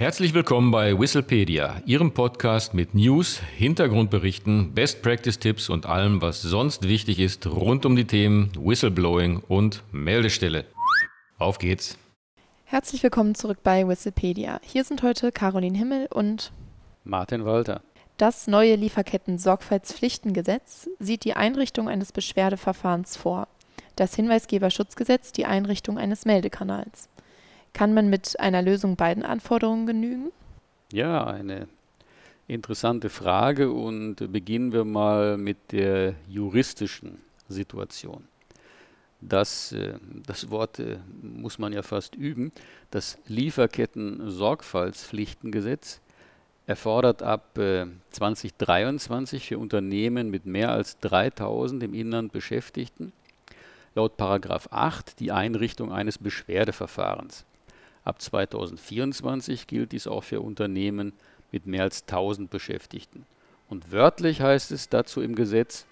Herzlich willkommen bei Whistlepedia, Ihrem Podcast mit News, Hintergrundberichten, Best Practice Tipps und allem, was sonst wichtig ist rund um die Themen Whistleblowing und Meldestelle. Auf geht's! Herzlich willkommen zurück bei Whistlepedia. Hier sind heute Caroline Himmel und Martin Walter. Das neue Lieferketten-Sorgfaltspflichtengesetz sieht die Einrichtung eines Beschwerdeverfahrens vor. Das Hinweisgeberschutzgesetz die Einrichtung eines Meldekanals. Kann man mit einer Lösung beiden Anforderungen genügen? Ja, eine interessante Frage und beginnen wir mal mit der juristischen Situation. Das, äh, das Wort äh, muss man ja fast üben. Das Lieferketten-Sorgfaltspflichtengesetz erfordert ab 2023 äh, für Unternehmen mit mehr als 3000 im Inland Beschäftigten laut 8 die Einrichtung eines Beschwerdeverfahrens. Ab 2024 gilt dies auch für Unternehmen mit mehr als 1000 Beschäftigten. Und wörtlich heißt es dazu im Gesetz,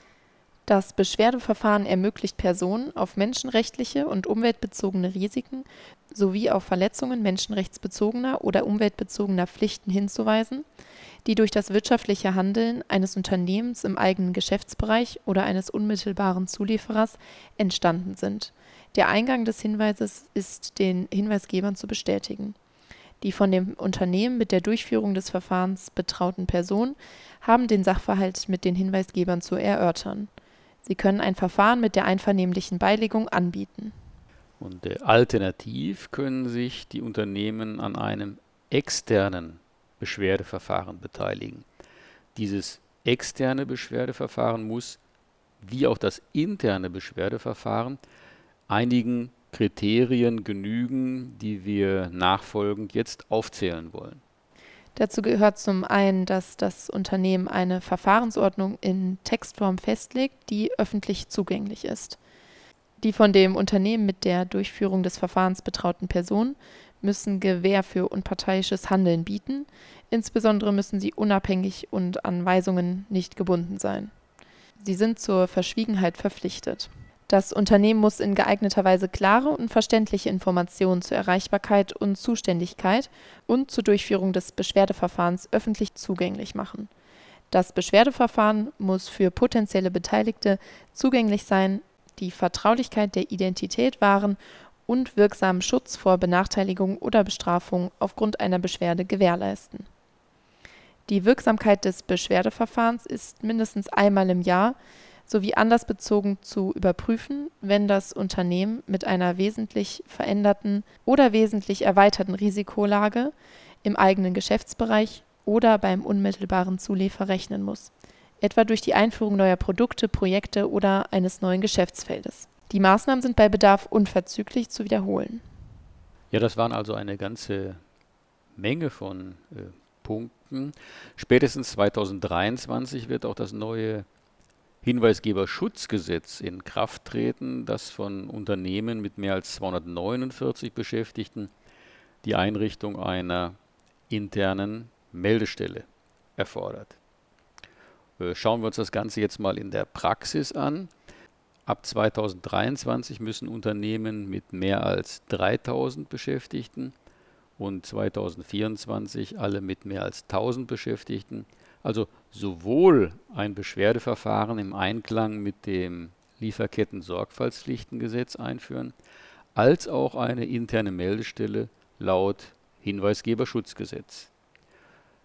das Beschwerdeverfahren ermöglicht Personen, auf menschenrechtliche und umweltbezogene Risiken sowie auf Verletzungen menschenrechtsbezogener oder umweltbezogener Pflichten hinzuweisen, die durch das wirtschaftliche Handeln eines Unternehmens im eigenen Geschäftsbereich oder eines unmittelbaren Zulieferers entstanden sind. Der Eingang des Hinweises ist den Hinweisgebern zu bestätigen. Die von dem Unternehmen mit der Durchführung des Verfahrens betrauten Personen haben den Sachverhalt mit den Hinweisgebern zu erörtern Sie können ein Verfahren mit der einvernehmlichen Beilegung anbieten. Und äh, alternativ können sich die Unternehmen an einem externen Beschwerdeverfahren beteiligen. Dieses externe Beschwerdeverfahren muss, wie auch das interne Beschwerdeverfahren, einigen Kriterien genügen, die wir nachfolgend jetzt aufzählen wollen. Dazu gehört zum einen, dass das Unternehmen eine Verfahrensordnung in Textform festlegt, die öffentlich zugänglich ist. Die von dem Unternehmen mit der Durchführung des Verfahrens betrauten Personen müssen Gewähr für unparteiisches Handeln bieten, insbesondere müssen sie unabhängig und an Weisungen nicht gebunden sein. Sie sind zur Verschwiegenheit verpflichtet das Unternehmen muss in geeigneter Weise klare und verständliche Informationen zur Erreichbarkeit und Zuständigkeit und zur Durchführung des Beschwerdeverfahrens öffentlich zugänglich machen. Das Beschwerdeverfahren muss für potenzielle Beteiligte zugänglich sein, die Vertraulichkeit der Identität wahren und wirksamen Schutz vor Benachteiligung oder Bestrafung aufgrund einer Beschwerde gewährleisten. Die Wirksamkeit des Beschwerdeverfahrens ist mindestens einmal im Jahr sowie anlassbezogen zu überprüfen, wenn das Unternehmen mit einer wesentlich veränderten oder wesentlich erweiterten Risikolage im eigenen Geschäftsbereich oder beim unmittelbaren Zuliefer rechnen muss, etwa durch die Einführung neuer Produkte, Projekte oder eines neuen Geschäftsfeldes. Die Maßnahmen sind bei Bedarf unverzüglich zu wiederholen. Ja, das waren also eine ganze Menge von äh, Punkten. Spätestens 2023 wird auch das neue Hinweisgeberschutzgesetz in Kraft treten, das von Unternehmen mit mehr als 249 Beschäftigten die Einrichtung einer internen Meldestelle erfordert. Äh, schauen wir uns das Ganze jetzt mal in der Praxis an. Ab 2023 müssen Unternehmen mit mehr als 3000 Beschäftigten und 2024 alle mit mehr als 1000 Beschäftigten also sowohl ein Beschwerdeverfahren im Einklang mit dem Lieferketten-Sorgfaltspflichtengesetz einführen, als auch eine interne Meldestelle laut Hinweisgeberschutzgesetz.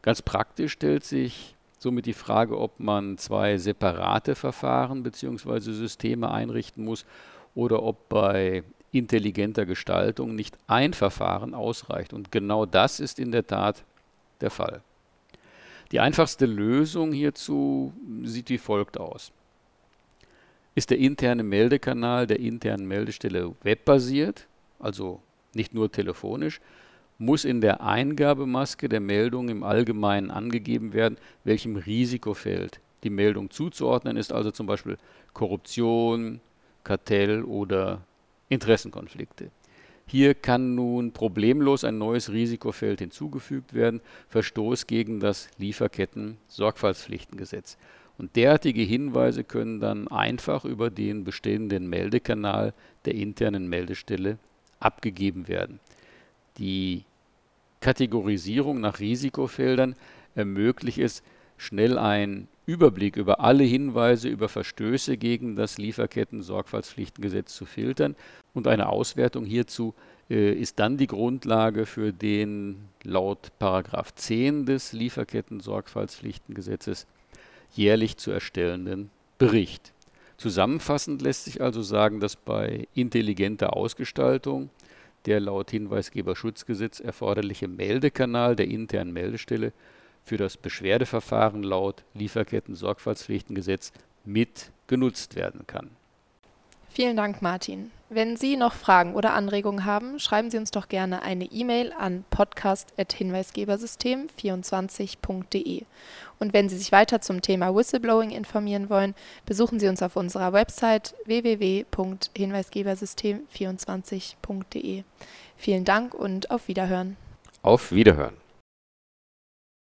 Ganz praktisch stellt sich somit die Frage, ob man zwei separate Verfahren bzw. Systeme einrichten muss oder ob bei intelligenter Gestaltung nicht ein Verfahren ausreicht. Und genau das ist in der Tat der Fall. Die einfachste Lösung hierzu sieht wie folgt aus. Ist der interne Meldekanal der internen Meldestelle webbasiert, also nicht nur telefonisch, muss in der Eingabemaske der Meldung im Allgemeinen angegeben werden, welchem Risikofeld die Meldung zuzuordnen ist, also zum Beispiel Korruption, Kartell oder Interessenkonflikte. Hier kann nun problemlos ein neues Risikofeld hinzugefügt werden, Verstoß gegen das Lieferketten-Sorgfaltspflichtengesetz. Und derartige Hinweise können dann einfach über den bestehenden Meldekanal der internen Meldestelle abgegeben werden. Die Kategorisierung nach Risikofeldern ermöglicht es, schnell einen Überblick über alle Hinweise über Verstöße gegen das Lieferketten-Sorgfaltspflichtengesetz zu filtern und eine Auswertung hierzu äh, ist dann die Grundlage für den laut 10 des Lieferketten-Sorgfaltspflichtengesetzes jährlich zu erstellenden Bericht. Zusammenfassend lässt sich also sagen, dass bei intelligenter Ausgestaltung der laut Hinweisgeberschutzgesetz erforderliche Meldekanal der internen Meldestelle für das Beschwerdeverfahren laut Lieferketten-Sorgfaltspflichtengesetz mit genutzt werden kann. Vielen Dank, Martin. Wenn Sie noch Fragen oder Anregungen haben, schreiben Sie uns doch gerne eine E-Mail an podcast.hinweisgebersystem24.de. Und wenn Sie sich weiter zum Thema Whistleblowing informieren wollen, besuchen Sie uns auf unserer Website www.hinweisgebersystem24.de. Vielen Dank und auf Wiederhören. Auf Wiederhören.